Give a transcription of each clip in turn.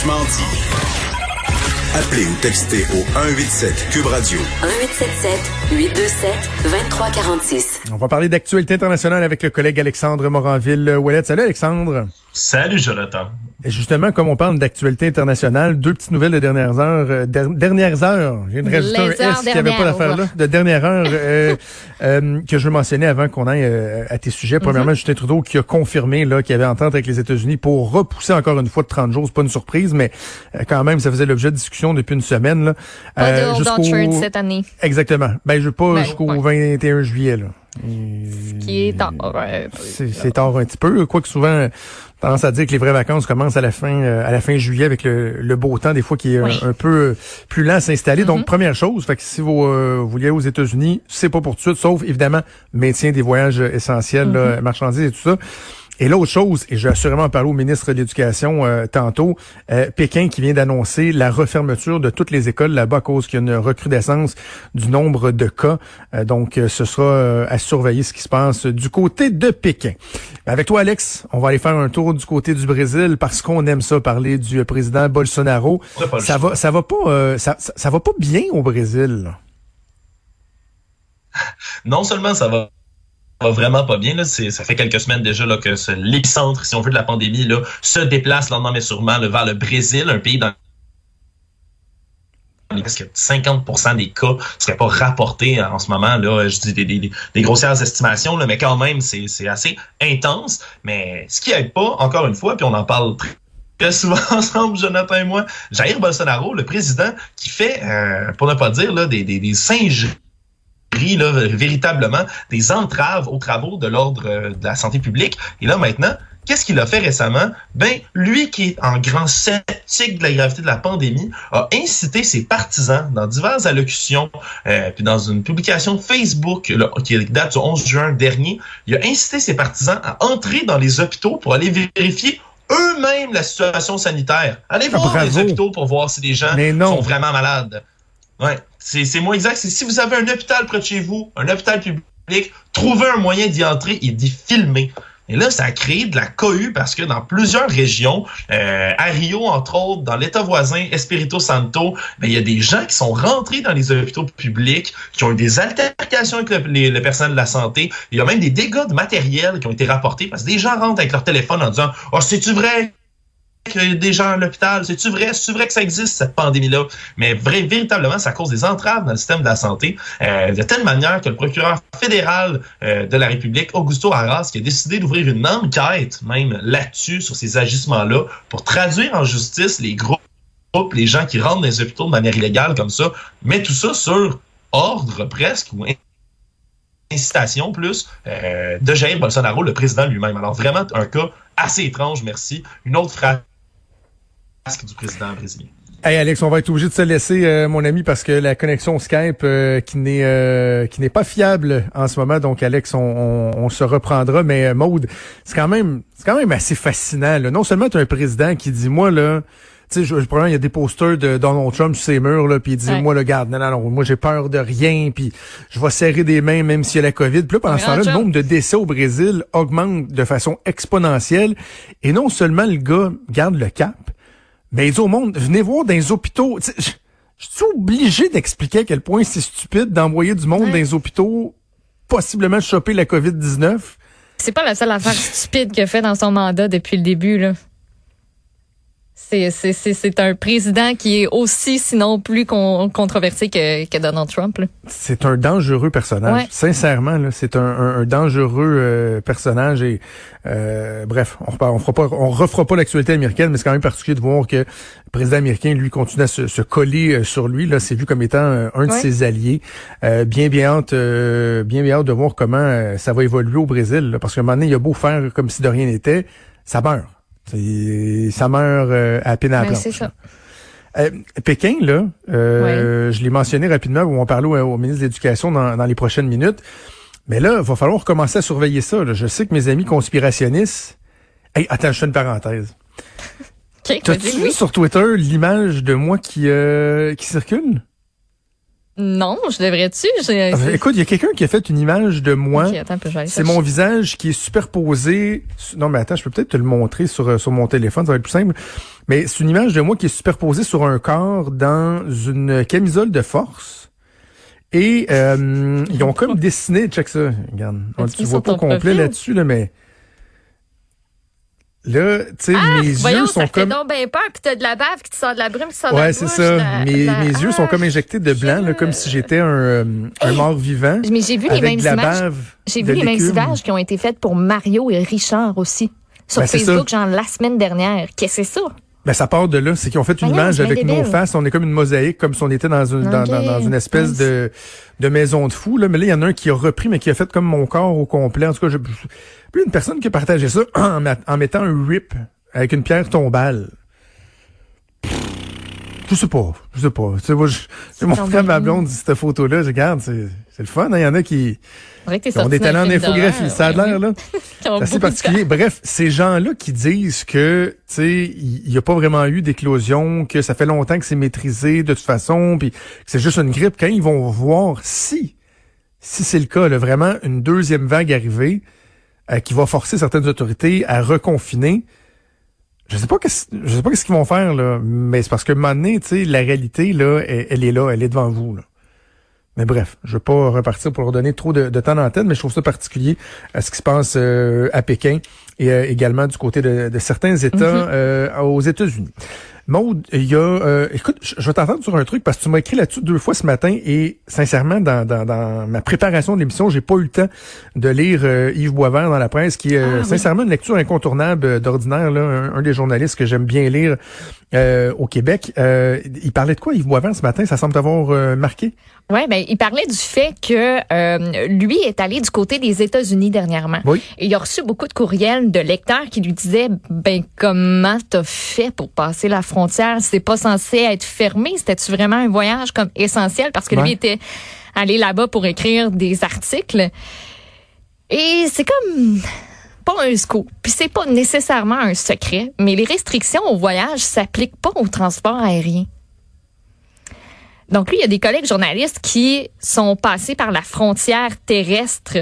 Franchement dit. Appelez ou textez au 187 Cube Radio. 1877 827 2346. On va parler d'actualité internationale avec le collègue Alexandre Moranville-Ouellet. Salut Alexandre. Salut Jonathan. Et justement, comme on parle d'actualité internationale, deux petites nouvelles de dernières heures. euh, der- dernières heures. J'ai une rajouter un S qui avait pas dernières. d'affaire là. De dernière heure euh, euh, que je veux mentionner avant qu'on aille euh, à tes sujets. Mhm. Premièrement, Justin Trudeau qui a confirmé là qu'il y avait entente avec les États-Unis pour repousser encore une fois de 30 jours. C'est pas une surprise, mais euh, quand même, ça faisait l'objet de discussion depuis une semaine. Là. Pas Euh, de cette année, Exactement. Ben, je pas Ben, jusqu'au ouais. 21 juillet. Là. qui est en... ouais, C'est c'est tard un petit peu. Quoique souvent, tendance à dire que les vraies vacances commencent à la fin euh, à la fin juillet avec le, le beau temps, des fois qui est euh, Oui. un, peu euh, plus lent à s'installer. Donc, première chose, fait que si vous, euh, vous voulez aux États-Unis, c'est pas pour tout de suite, sauf évidemment maintien des voyages essentiels, là, Mm-hmm. marchandises et tout ça. Et l'autre chose, et je vais assurément en parler au ministre de l'Éducation euh, tantôt, euh, Pékin qui vient d'annoncer la refermeture de toutes les écoles là-bas à cause qu'il y a une recrudescence du nombre de cas. Euh, donc, euh, ce sera à surveiller ce qui se passe du côté de Pékin. Avec toi, Alex, on va aller faire un tour du côté du Brésil parce qu'on aime ça parler du euh, président Bolsonaro. Ça va, ça va pas, euh, ça, ça, ça va pas bien au Brésil. Non seulement ça va va vraiment pas bien. Là. Ça fait quelques semaines déjà là, que ce- l'épicentre, si on veut, de la pandémie là, se déplace lentement mais sûrement là, vers le Brésil, un pays dans presque 50% des cas seraient pas rapportés en ce moment. Là, je dis des, des, des grossières estimations, là, mais quand même, c'est assez intense. Mais ce qui aide pas, encore une fois, puis on en parle très très souvent ensemble, Jonathan et moi, Jair Bolsonaro, le président, qui fait, euh, pour ne pas dire, là, des, des, des singeries là, véritablement des entraves aux travaux de l'ordre euh, de la santé publique. Et là, maintenant, qu'est-ce qu'il a fait récemment? Ben, lui qui est en grand sceptique de la gravité de la pandémie, a incité ses partisans dans diverses allocutions, euh, puis dans une publication Facebook là, qui date du 11 juin dernier, il a incité ses partisans à entrer dans les hôpitaux pour aller vérifier eux-mêmes la situation sanitaire. Allez Ah, voir les hôpitaux pour voir si les gens sont vraiment malades. Ouais, c'est c'est moins exact. Si vous avez un hôpital près de chez vous, un hôpital public, trouvez un moyen d'y entrer et d'y filmer. Et là, ça a créé de la cohue parce que dans plusieurs régions, euh, à Rio, entre autres, dans l'État voisin, Espirito Santo, ben, il y a des gens qui sont rentrés dans les hôpitaux publics, qui ont eu des altercations avec le, les, le personnel de la santé. Il y a même des dégâts de matériel qui ont été rapportés parce que des gens rentrent avec leur téléphone en disant « Oh, c'est-tu vrai? Qu'il des gens à l'hôpital? C'est-tu vrai? C'est-tu vrai que ça existe, cette pandémie-là? » Mais vrai, véritablement, ça cause des entraves dans le système de la santé euh, de telle manière que le procureur fédéral euh, de la République, Augusto Arras, qui a décidé d'ouvrir une enquête même là-dessus, sur ces agissements-là, pour traduire en justice les groupes, les gens qui rentrent dans les hôpitaux de manière illégale comme ça, mais tout ça sur ordre presque ou incitation plus euh, de Jair Bolsonaro, le président lui-même. Alors vraiment un cas assez étrange, merci. Une autre phrase du président brésilien. Hey Alex, on va être obligé de se laisser, euh, mon ami, parce que la connexion Skype euh, qui n'est euh, qui n'est pas fiable en ce moment. Donc Alex, on, on, on se reprendra. Mais euh, Maude, c'est quand même c'est quand même assez fascinant. Là. Non seulement tu as un président qui dit moi là. Tu sais, je, je il y a des posters de Donald Trump sur ses murs, là, puis il dit, Ouais. moi, le garde, non, non, non, moi, j'ai peur de rien, puis je vais serrer des mains même s'il y a la COVID. Puis là, pendant ce temps-là, le nombre de décès au Brésil augmente de façon exponentielle. Et non seulement le gars garde le cap, mais il dit au monde, venez voir dans les hôpitaux. Je je suis obligé d'expliquer à quel point c'est stupide d'envoyer du monde Ouais. dans les hôpitaux, possiblement choper la COVID-19. C'est pas la seule affaire stupide qu'il a fait dans son mandat depuis le début, là. C'est, un président qui est aussi, sinon plus con- controversé que, que Donald Trump. C'est un dangereux personnage. Ouais. Sincèrement, c'est un, un- un dangereux euh, personnage. Et euh, bref, on, repart- on fera pas, on refera pas l'actualité américaine, mais c'est quand même particulier de voir que le président américain lui continue à se, se coller euh, sur lui. Là, c'est vu comme étant un de Ouais. ses alliés. Euh, bien, bien hâte, euh, bien, bien hâte de voir comment ça va évoluer au Brésil. là, parce qu'à un moment donné, il a beau faire comme si de rien n'était, ça meurt. Ça meurt euh, à peine à la Ben, planche. c'est ça. Euh, Pékin, là, euh, je l'ai mentionné rapidement, on va parler au, au ministre de l'Éducation dans, dans les prochaines minutes. Mais là, il va falloir commencer à surveiller ça. là. Je sais que mes amis conspirationnistes... Hey, attends, je fais une parenthèse. T'as-tu vu oui. sur Twitter l'image de moi qui, euh, qui circule? Non, je devrais-tu? J'ai- Ah, Écoute, il y a quelqu'un qui a fait une image de moi. C'est mon visage qui est superposé. Non, mais attends, je peux peut-être te le montrer sur, euh, sur mon téléphone, ça va être plus simple. Mais c'est une image de moi qui est superposée sur un corps dans une camisole de force. Et euh, ils ont comme dessiné, check ça, regarde. On, tu vois pas complet là-dessus, là, mais là, tu sais, mes Voyons, yeux ça sont fait comme... donc bien peur que t'as de la bave, qui te sort de la brume, qui sort de la Ouais, c'est ça. la- mes la- mes yeux sont Ah, comme injectés de blanc, là, comme si j'étais un, euh, un mort vivant. Mais j'ai vu les mêmes images. J'ai vu les mêmes images qui ont été faites pour Mario et Richard aussi. Sur Ben, Facebook, genre la semaine dernière. Qu'est-ce que c'est ça? Ben, ça part de là. C'est qu'ils ont fait une image avec nos faces. On est comme une mosaïque, comme si on était dans une, dans, dans, dans une espèce de, de maison de fou. Là. Mais là, il y en a un qui a repris, mais qui a fait comme mon corps au complet. En tout cas, j'ai plus une personne qui a partagé ça en, met- en mettant un rip avec une pierre tombale. Je sais pas. Je sais pas. Tu sais, moi, je, mon frère, ma blonde, dit cette photo-là. Je regarde, c'est, c'est le fun. hein. Il y en a qui, On que des talents en infographie. Ça a l'air, là. assez particulier. Bref, ces gens-là qui disent que, tu sais, il n'y a pas vraiment eu d'éclosion, que ça fait longtemps que c'est maîtrisé de toute façon, puis que c'est juste une grippe, quand ils vont voir si, si c'est le cas, là, vraiment une deuxième vague arrivée, euh, qui va forcer certaines autorités à reconfiner, je sais pas qu'est-ce, je sais pas qu'est-ce qu'ils vont faire, là, mais c'est parce que maintenant, tu sais, la réalité, là, elle, elle est là, elle est devant vous, là. Mais bref, je veux pas repartir pour leur donner trop de, de temps d'antenne, mais je trouve ça particulier à ce qui se passe euh, à Pékin et euh, également du côté de, de certains États euh, aux États-Unis. Maud, il y a... euh, écoute, je vais t'entendre sur un truc parce que tu m'as écrit là-dessus deux fois ce matin et sincèrement, dans, dans, dans ma préparation de l'émission, j'ai pas eu le temps de lire euh, Yves Boisvert dans la presse, qui est euh, Ah, oui. sincèrement une lecture incontournable euh, d'ordinaire, là, un, un des journalistes que j'aime bien lire euh, au Québec. Euh, il parlait de quoi, Yves Boisvert, ce matin? Ça semble t'avoir marqué? Ouais, ben il parlait du fait que euh, lui est allé du côté des États-Unis dernièrement. Oui. Et il a reçu beaucoup de courriels de lecteurs qui lui disaient ben comment t'as fait pour passer la frontière C'est pas censé être fermé. C'était-tu vraiment un voyage comme essentiel? Parce que Ouais. lui était allé là-bas pour écrire des articles. Et c'est comme pas un scoop. Puis c'est pas nécessairement un secret, mais les restrictions au voyage s'appliquent pas au transport aérien. Donc lui, il y a des collègues journalistes qui sont passés par la frontière terrestre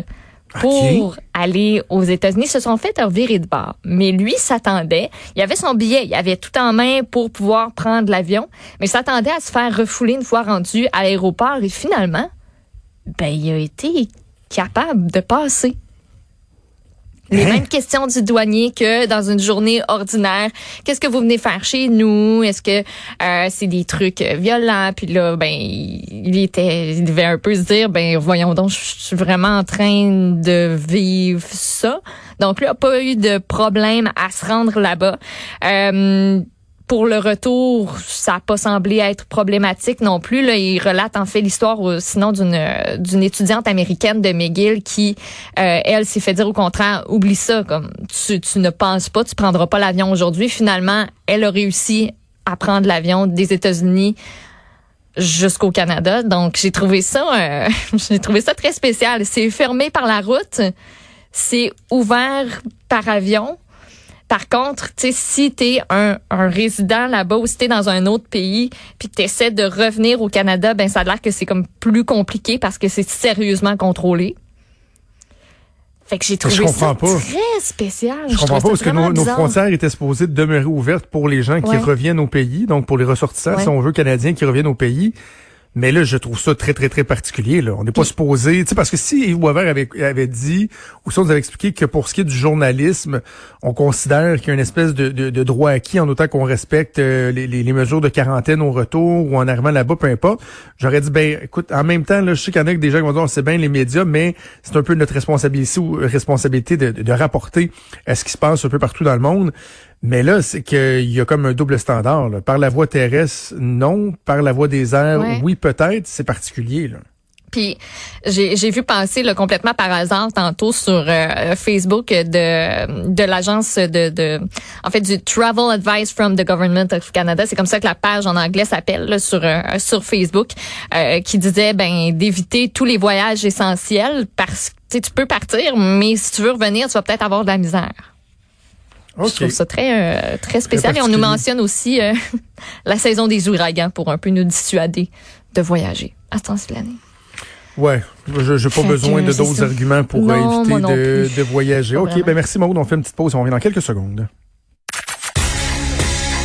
pour aller aux États-Unis, se sont fait revirer de bord. Mais lui s'attendait, il avait son billet, il avait tout en main pour pouvoir prendre l'avion, mais s'attendait à se faire refouler une fois rendu à l'aéroport et finalement, ben il a été capable de passer. Les Hein? mêmes questions du douanier que dans une journée ordinaire. Qu'est-ce que vous venez faire chez nous? Est-ce que euh, c'est des trucs euh, violents? Puis là, ben, il était, il devait un peu se dire, ben, voyons donc, je suis vraiment en train de vivre ça. Donc, a pas eu de problème à se rendre là-bas. Euh, pour le retour, ça n'a pas semblé être problématique non plus. Là, il relate en fait l'histoire, euh, sinon d'une euh, d'une étudiante américaine de McGill qui, euh, elle, s'est fait dire au contraire, oublie ça, comme tu, tu ne penses pas, tu prendras pas l'avion aujourd'hui. Finalement, elle a réussi à prendre l'avion des États-Unis jusqu'au Canada. Donc, j'ai trouvé ça, euh, j'ai trouvé ça très spécial. C'est fermé par la route, c'est ouvert par avion. Par contre, tu sais, si t'es un, un résident là-bas ou si t'es dans un autre pays, puis que t'essaies de revenir au Canada, ben ça a l'air que c'est comme plus compliqué parce que c'est sérieusement contrôlé. Fait que j'ai trouvé je comprends ça pas. très spécial. Je comprends pas parce que nos, frontières étaient supposées de demeurer ouvertes pour les gens qui Ouais. reviennent au pays, donc pour les ressortissants, Ouais. si on veut, canadiens qui reviennent au pays. Mais là, je trouve ça très, très, très particulier. Là. On n'est pas supposé... Tu sais, parce que si Yves Boisvert avait, avait dit, ou si on nous avait expliqué que pour ce qui est du journalisme, on considère qu'il y a une espèce de, de, de droit acquis en autant qu'on respecte euh, les, les, les mesures de quarantaine au retour ou en arrivant là-bas, peu importe, j'aurais dit, ben écoute, en même temps, là, je sais qu'il y en a des gens qui vont dire, c'est bien les médias, mais c'est un peu notre responsabilité, ou, responsabilité de, de, de rapporter à ce qui se passe un peu partout dans le monde. Mais là, c'est qu'il y a comme un double standard. là. Par la voie terrestre, non. Par la voie des airs, Ouais. oui, peut-être. C'est particulier. Là. Puis j'ai j'ai vu passer là, complètement par hasard tantôt sur euh, Facebook de de l'agence de, de en fait du Travel Advice from the Government of Canada, c'est comme ça que la page en anglais s'appelle sur euh, sur Facebook euh, qui disait ben d'éviter tous les voyages essentiels parce que tu peux partir mais si tu veux revenir, tu vas peut-être avoir de la misère. Je trouve ça très euh, très spécial et on nous mentionne aussi euh, la saison des ouragans pour un peu nous dissuader de voyager. à ce temps-ci de l'année. Ouais, je n'ai pas Fait besoin de d'autres arguments pour Non, euh, éviter de, voyager. Pas OK, vraiment. ben merci Maud, on fait une petite pause, on revient dans quelques secondes.